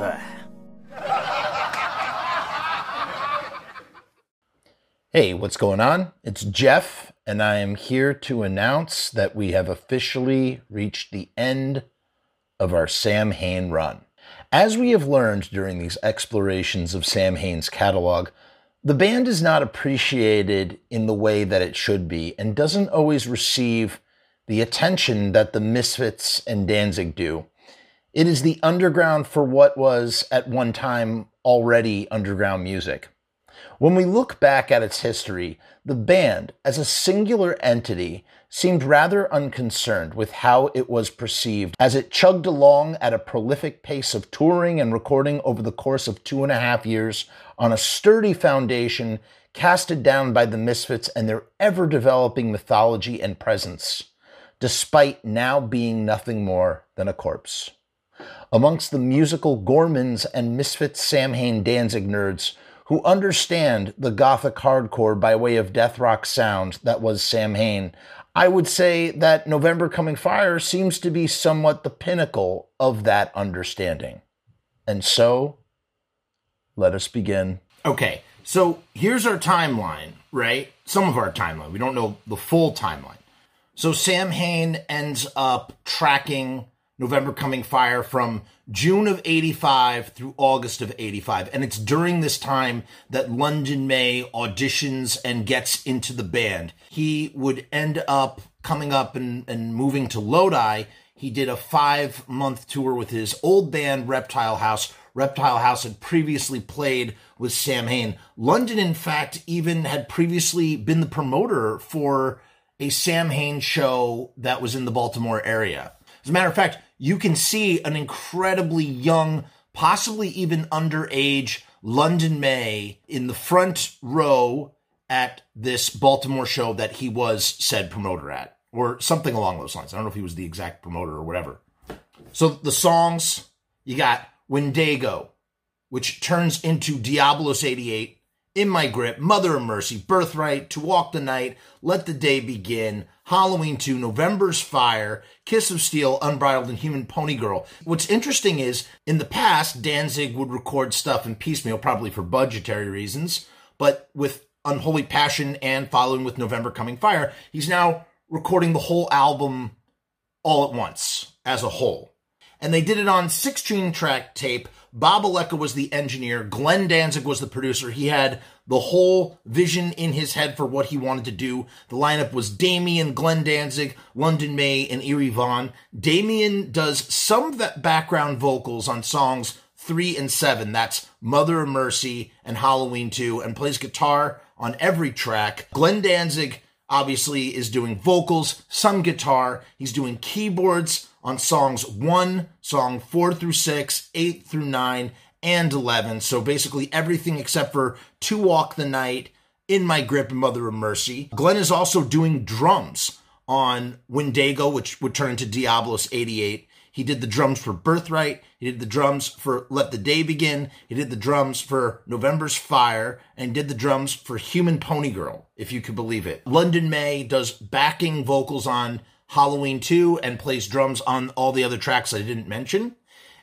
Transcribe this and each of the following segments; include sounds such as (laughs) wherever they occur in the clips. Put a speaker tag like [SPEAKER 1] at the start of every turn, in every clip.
[SPEAKER 1] (laughs) Hey, what's going on? It's Jeff, and I am here to announce that we have officially reached the end of our Samhain run. As we have learned during these explorations of Samhain's catalog, the band is not appreciated in the way that it should be and doesn't always receive the attention that the Misfits and Danzig do. It is the underground for what was at one time already underground music. When we look back at its history, the band, as a singular entity, seemed rather unconcerned with how it was perceived as it chugged along at a prolific pace of touring and recording over the course of two and a half years on a sturdy foundation casted down by the Misfits and their ever developing mythology and presence, despite now being nothing more than a corpse. Amongst the musical Gormans and Misfits Samhain Danzig nerds, who understand the gothic hardcore by way of death rock sound that was Samhain, I would say that November Coming Fire seems to be somewhat the pinnacle of that understanding. And so, let us begin. Okay, so here's our timeline, right? Some of our timeline. We don't know the full timeline. So Sam Samhain ends up tracking November Coming Fire from June of 85 through August of 85. And it's during this time that London May auditions and gets into the band. He would end up coming up and, and moving to Lodi. He did a five month tour with his old band, Reptile House. Reptile House had previously played with Samhain. London, in fact, even had previously been the promoter for a Samhain show that was in the Baltimore area. As a matter of fact, you can see an incredibly young, possibly even underage London May in the front row at this Baltimore show that he was said promoter at, or something along those lines. I don't know if he was the exact promoter or whatever. So the songs you got Wendigo, which turns into Diablos 88, In My Grip, Mother of Mercy, Birthright, To Walk the Night, Let the Day Begin, Halloween 2, November's Fire, Kiss of Steel, Unbridled, and Human Pony Girl. What's interesting is in the past, Danzig would record stuff in piecemeal, probably for budgetary reasons, but with Unholy Passion and following with November Coming Fire, he's now recording the whole album all at once as a whole. And they did it on 16 track tape Bob Alecca was the engineer. Glenn Danzig was the producer. He had the whole vision in his head for what he wanted to do. The lineup was Damien, Glenn Danzig, London May, and Eerie Von. Damien does some background vocals on songs three and seven. That's Mother of Mercy and Halloween 2, and plays guitar on every track. Glenn Danzig obviously is doing vocals, some guitar. He's doing keyboards on songs one, song four through six, eight through nine, and 11. So basically everything except for To Walk the Night, In My Grip, and Mother of Mercy. Glenn is also doing drums on Wendigo, which would turn into Diablos 88. He did the drums for Birthright. He did the drums for Let the Day Begin. He did the drums for November's Fire and did the drums for Human Pony Girl, if you could believe it. London May does backing vocals on Halloween 2 and plays drums on all the other tracks I didn't mention.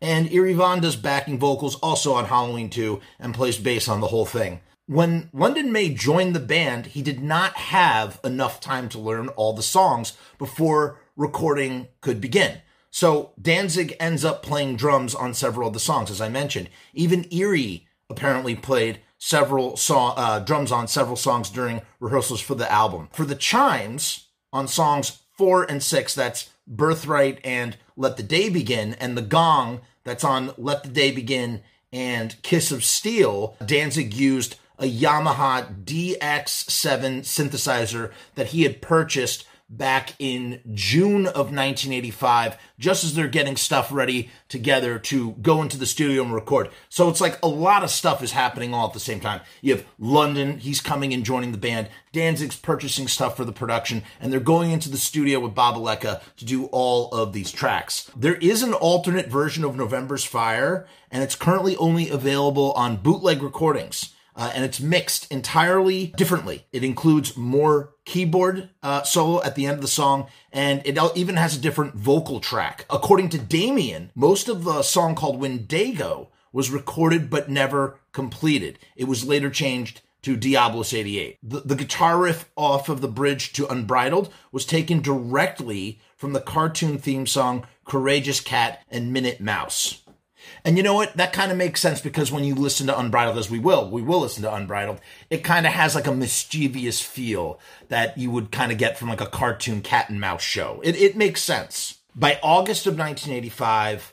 [SPEAKER 1] And Eerie Von does backing vocals also on Halloween 2 and plays bass on the whole thing. When London May joined the band, he did not have enough time to learn all the songs before recording could begin. So Danzig ends up playing drums on several of the songs, as I mentioned. Even Eerie apparently played several uh, drums on several songs during rehearsals for the album. For the chimes on songs four and six, that's Birthright and Let the Day Begin, and the gong that's on Let the Day Begin and Kiss of Steel, Danzig used a Yamaha DX7 synthesizer that he had purchased back in June of 1985, just as they're getting stuff ready together to go into the studio and record. So it's like a lot of stuff is happening all at the same time. You have London, he's coming and joining the band. Danzig's purchasing stuff for the production, and they're going into the studio with Bob Alecca to do all of these tracks. There is an alternate version of November's Fire, and it's currently only available on bootleg recordings uh, and it's mixed entirely differently. It includes more keyboard uh, solo at the end of the song, and it even has a different vocal track. According to Damien, most of the song called Wendigo was recorded but never completed. It was later changed to Diabolos 88. The, the, guitar riff off of the bridge to Unbridled was taken directly from the cartoon theme song Courageous Cat and Minute Mouse. And you know what? That kind of makes sense because when you listen to Unbridled, as we will, we will listen to Unbridled, it kind of has like a mischievous feel that you would kind of get from like a cartoon cat and mouse show. It, it makes sense. By August of 1985,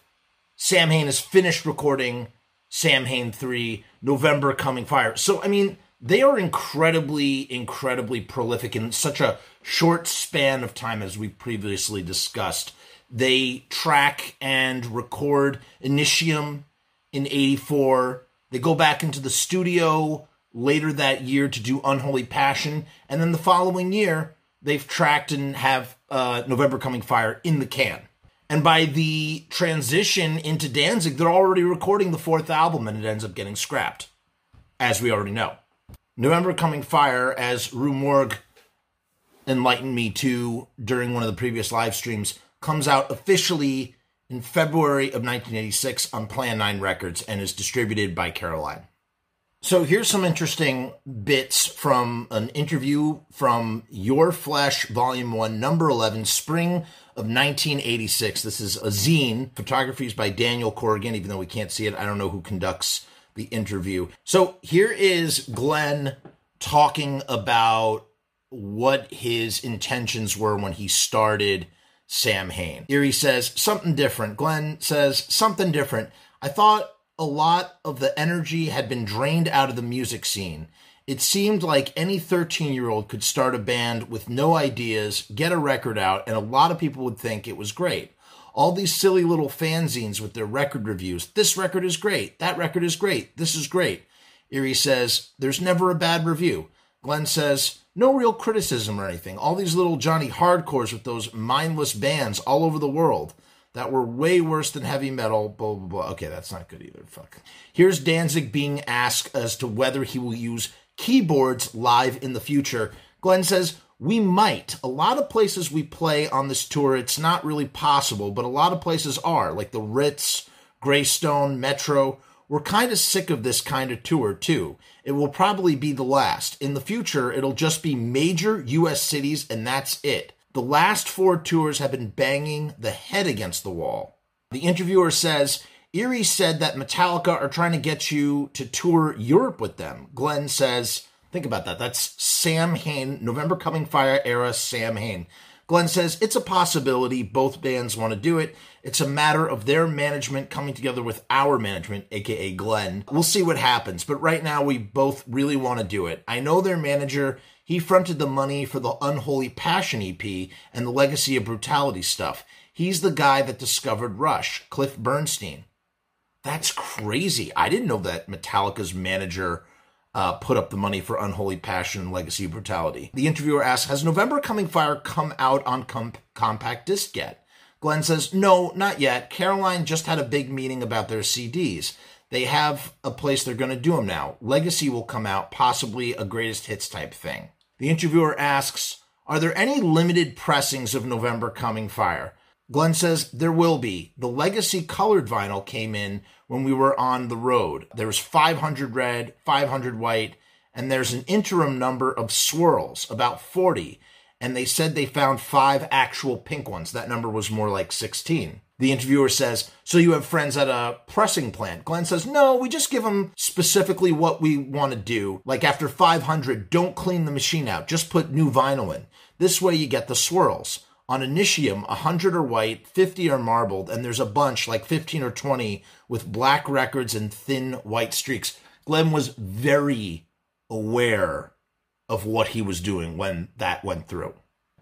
[SPEAKER 1] Samhain has finished recording Samhain 3, November Coming Fire. So, I mean, they are incredibly, incredibly prolific in such a short span of time, as we previously discussed. They track and record Initium in 84. They go back into the studio later that year to do Unholy Passion. And then the following year, they've tracked and have uh, November Coming Fire in the can. And by the transition into Danzig, they're already recording the fourth album and it ends up getting scrapped, as we already know. November Coming Fire, as Rue Morgue enlightened me to during one of the previous live streams, comes out officially in February of 1986 on Plan 9 Records and is distributed by Caroline. So here's some interesting bits from an interview from Your Flesh, Volume 1, Number 11, Spring of 1986. This is a zine. Photography is by Daniel Corrigan, even though we can't see it. I don't know who conducts the interview. So here is Glenn talking about what his intentions were when he started Samhain. Eerie says, something different. Glenn says, something different. I thought a lot of the energy had been drained out of the music scene. It seemed like any 13 year old could start a band with no ideas, get a record out, and a lot of people would think it was great. All these silly little fanzines with their record reviews. This record is great. That record is great. This is great. Eerie says, There's never a bad review. Glenn says, No real criticism or anything. All these little Johnny hardcores with those mindless bands all over the world that were way worse than heavy metal, blah, blah, blah. Okay, that's not good either. Fuck. Here's Danzig being asked as to whether he will use keyboards live in the future. Glenn says, we might. A lot of places we play on this tour, it's not really possible, but a lot of places are, like the Ritz, Greystone, Metro. We're kind of sick of this kind of tour, too. It will probably be the last. In the future, it'll just be major US cities, and that's it. The last four tours have been banging the head against the wall. The interviewer says, Eerie said that Metallica are trying to get you to tour Europe with them. Glenn says, think about that. That's Samhain, November Coming Fire era Samhain. Glenn says, it's a possibility. Both bands want to do it. It's a matter of their management coming together with our management, aka Glenn. We'll see what happens. But right now, we both really want to do it. I know their manager he fronted the money for the Unholy Passion EP and the Legacy of Brutality stuff. He's the guy that discovered Rush, Cliff Burnstein. That's crazy. I didn't know that Metallica's manager uh, put up the money for Unholy Passion and Legacy of Brutality. The interviewer asks, Has November Coming Fire come out on com- compact disc yet? Glenn says, No, not yet. Caroline just had a big meeting about their CDs. They have a place they're going to do them now. Legacy will come out, possibly a greatest hits type thing. The interviewer asks, Are there any limited pressings of November Coming Fire? Glenn says there will be. The legacy colored vinyl came in when we were on the road. There was 500 red, 500 white, and there's an interim number of swirls, about 40. And they said they found five actual pink ones. That number was more like 16. The interviewer says, So you have friends at a pressing plant? Glenn says, No, we just give them specifically what we want to do. Like after 500, don't clean the machine out, just put new vinyl in. This way you get the swirls. On Initium, 100 are white, 50 are marbled, and there's a bunch, like 15 or 20, with black records and thin white streaks. Glenn was very aware of what he was doing when that went through.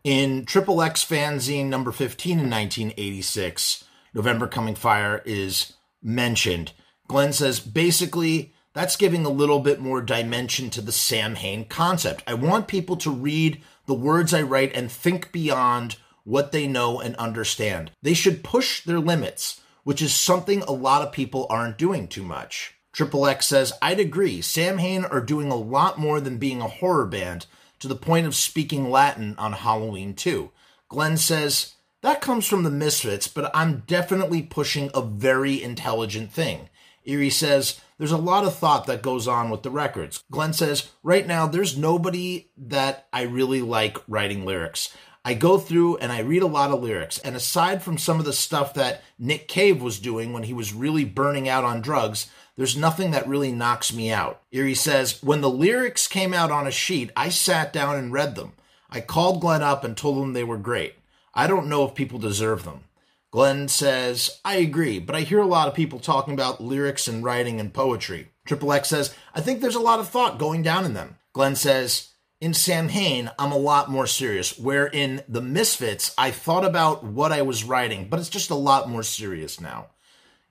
[SPEAKER 1] In Triple X fanzine number 15 in 1986, November Coming Fire is mentioned. Glenn says basically that's giving a little bit more dimension to the Samhain concept. I want people to read the words I write and think beyond what they know and understand. They should push their limits, which is something a lot of people aren't doing too much. Triple X says, I'd agree. Samhain are doing a lot more than being a horror band to the point of speaking Latin on Halloween 2. Glenn says, that comes from the Misfits, but I'm definitely pushing a very intelligent thing. Eerie says, There's a lot of thought that goes on with the records. Glenn says, Right now, there's nobody that I really like writing lyrics. I go through and I read a lot of lyrics. And aside from some of the stuff that Nick Cave was doing when he was really burning out on drugs, there's nothing that really knocks me out. Eerie says, When the lyrics came out on a sheet, I sat down and read them. I called Glenn up and told him they were great. I don't know if people deserve them. Glenn says, I agree, but I hear a lot of people talking about lyrics and writing and poetry. Triple X says, I think there's a lot of thought going down in them. Glenn says, in Samhain, I'm a lot more serious. Where in The Misfits, I thought about what I was writing, but it's just a lot more serious now.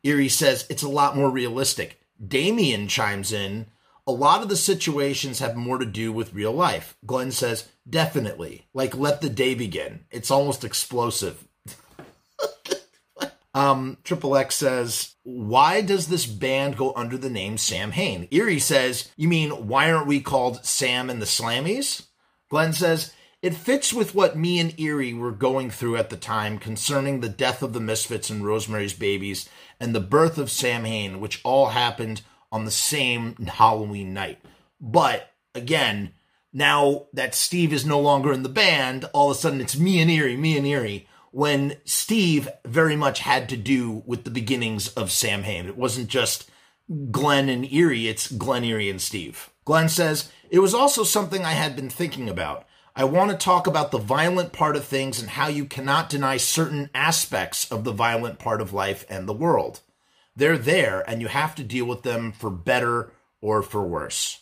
[SPEAKER 1] Eerie says, it's a lot more realistic. Damien chimes in, a lot of the situations have more to do with real life. Glenn says, definitely. Like, let the day begin. It's almost explosive. Um, Triple X says, Why does this band go under the name Samhain? Eerie says, You mean, why aren't we called Sam and the Slammies? Glenn says, It fits with what me and Eerie were going through at the time concerning the death of the Misfits and Rosemary's Babies and the birth of Samhain, which all happened on the same Halloween night. But again, now that Steve is no longer in the band, all of a sudden it's me and Eerie, me and Eerie when Steve very much had to do with the beginnings of Sam Samhain. It wasn't just Glenn and Eerie, it's Glenn, Eerie, and Steve. Glenn says, It was also something I had been thinking about. I want to talk about the violent part of things and how you cannot deny certain aspects of the violent part of life and the world. They're there, and you have to deal with them for better or for worse.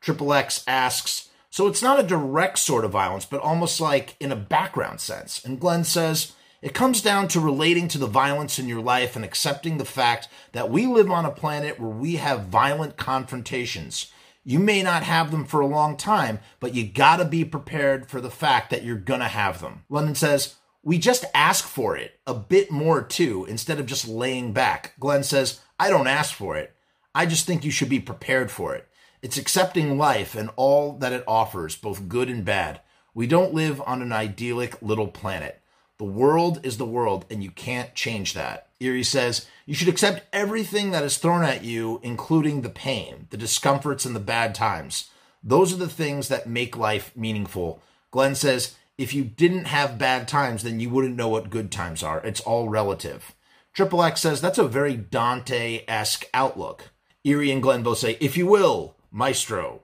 [SPEAKER 1] Triple X asks, so it's not a direct sort of violence, but almost like in a background sense. And Glenn says, it comes down to relating to the violence in your life and accepting the fact that we live on a planet where we have violent confrontations. You may not have them for a long time, but you gotta be prepared for the fact that you're gonna have them. London says, we just ask for it a bit more too, instead of just laying back. Glenn says, I don't ask for it. I just think you should be prepared for it. It's accepting life and all that it offers, both good and bad. We don't live on an idyllic little planet. The world is the world, and you can't change that. Eerie says, You should accept everything that is thrown at you, including the pain, the discomforts, and the bad times. Those are the things that make life meaningful. Glenn says, If you didn't have bad times, then you wouldn't know what good times are. It's all relative. Triple X says, That's a very Dante esque outlook. Eerie and Glenn both say, If you will, Maestro.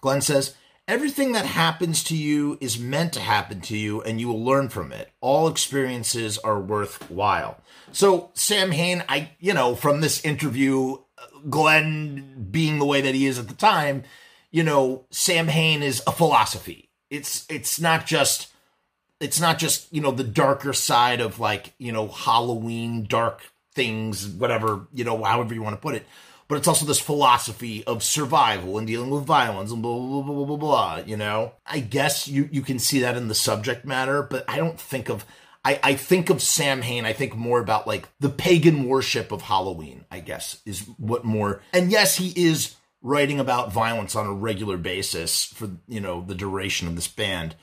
[SPEAKER 1] Glenn says, Everything that happens to you is meant to happen to you, and you will learn from it. All experiences are worthwhile. So, Samhain, I, you know, from this interview, uh, Glenn being the way that he is at the time, you know, Samhain is a philosophy. It's it's not just it's not just, you know, the darker side of like, you know, Halloween dark things, whatever, you know, however you want to put it but it's also this philosophy of survival and dealing with violence and blah blah blah blah blah blah. You know, I guess you you can see that in the subject matter, but I don't think of. I, I think of Samhain. I think more about like the pagan worship of Halloween. I guess is what more. And yes, he is writing about violence on a regular basis for you know the duration of this band,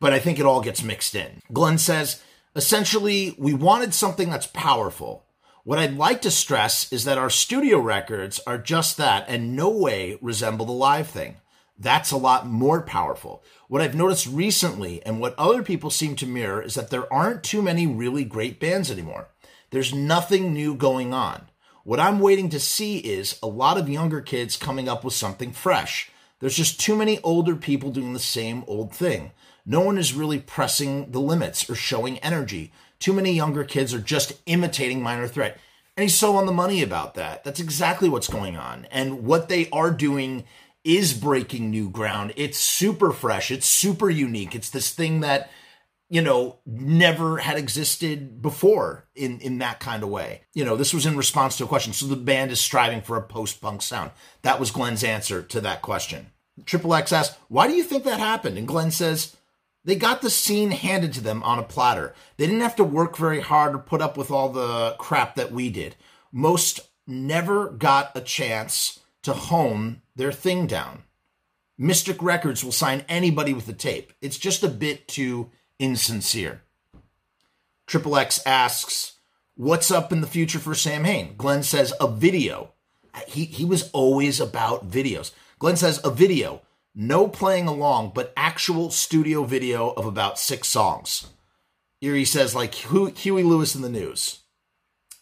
[SPEAKER 1] but I think it all gets mixed in. Glenn says essentially we wanted something that's powerful what I'd like to stress is that our studio records are just that and no way resemble the live thing. That's a lot more powerful. What I've noticed recently and what other people seem to mirror is that there aren't too many really great bands anymore. There's nothing new going on. What I'm waiting to see is a lot of younger kids coming up with something fresh. There's just too many older people doing the same old thing. No one is really pressing the limits or showing energy. Too many younger kids are just imitating Minor Threat. And he's so on the money about that. That's exactly what's going on. And what they are doing is breaking new ground. It's super fresh. It's super unique. It's this thing that, you know, never had existed before in, in that kind of way. You know, this was in response to a question. So the band is striving for a post punk sound. That was Glenn's answer to that question. Triple X asked, Why do you think that happened? And Glenn says, they got the scene handed to them on a platter. They didn't have to work very hard or put up with all the crap that we did. Most never got a chance to hone their thing down. Mystic Records will sign anybody with a tape. It's just a bit too insincere. Triple X asks, What's up in the future for Samhain? Glenn says, A video. he he was always about videos. Glenn says a video, no playing along, but actual studio video of about six songs. Eerie says like Huey Lewis and the News.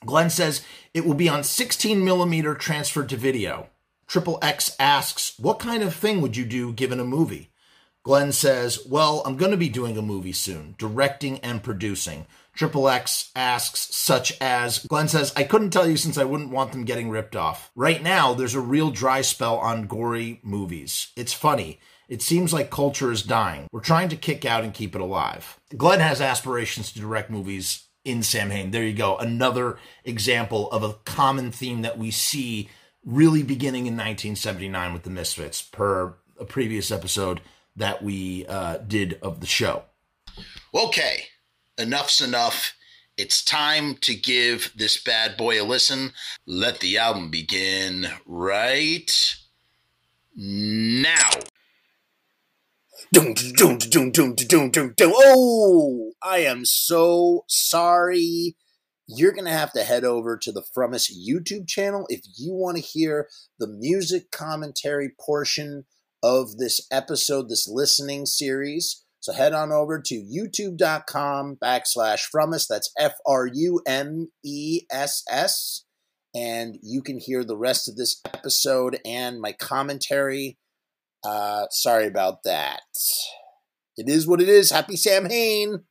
[SPEAKER 1] Glenn says it will be on 16 millimeter transferred to video. Triple X asks, What kind of thing would you do given a movie? Glenn says, Well, I'm going to be doing a movie soon, directing and producing. Triple X asks, such as, Glenn says, I couldn't tell you since I wouldn't want them getting ripped off. Right now, there's a real dry spell on gory movies. It's funny. It seems like culture is dying. We're trying to kick out and keep it alive. Glenn has aspirations to direct movies in Samhain. There you go. Another example of a common theme that we see really beginning in 1979 with the Misfits, per a previous episode that we uh, did of the show. Okay, enough's enough. It's time to give this bad boy a listen. Let the album begin right now. Oh, I am so sorry. You're going to have to head over to the Frumess YouTube channel if you want to hear the music commentary portion of this episode, this listening series. So head on over to youtube.com backslash Frumess. That's F R U M E S S. And you can hear the rest of this episode and my commentary uh, sorry about that. It is what it is. Happy Sam Samhain.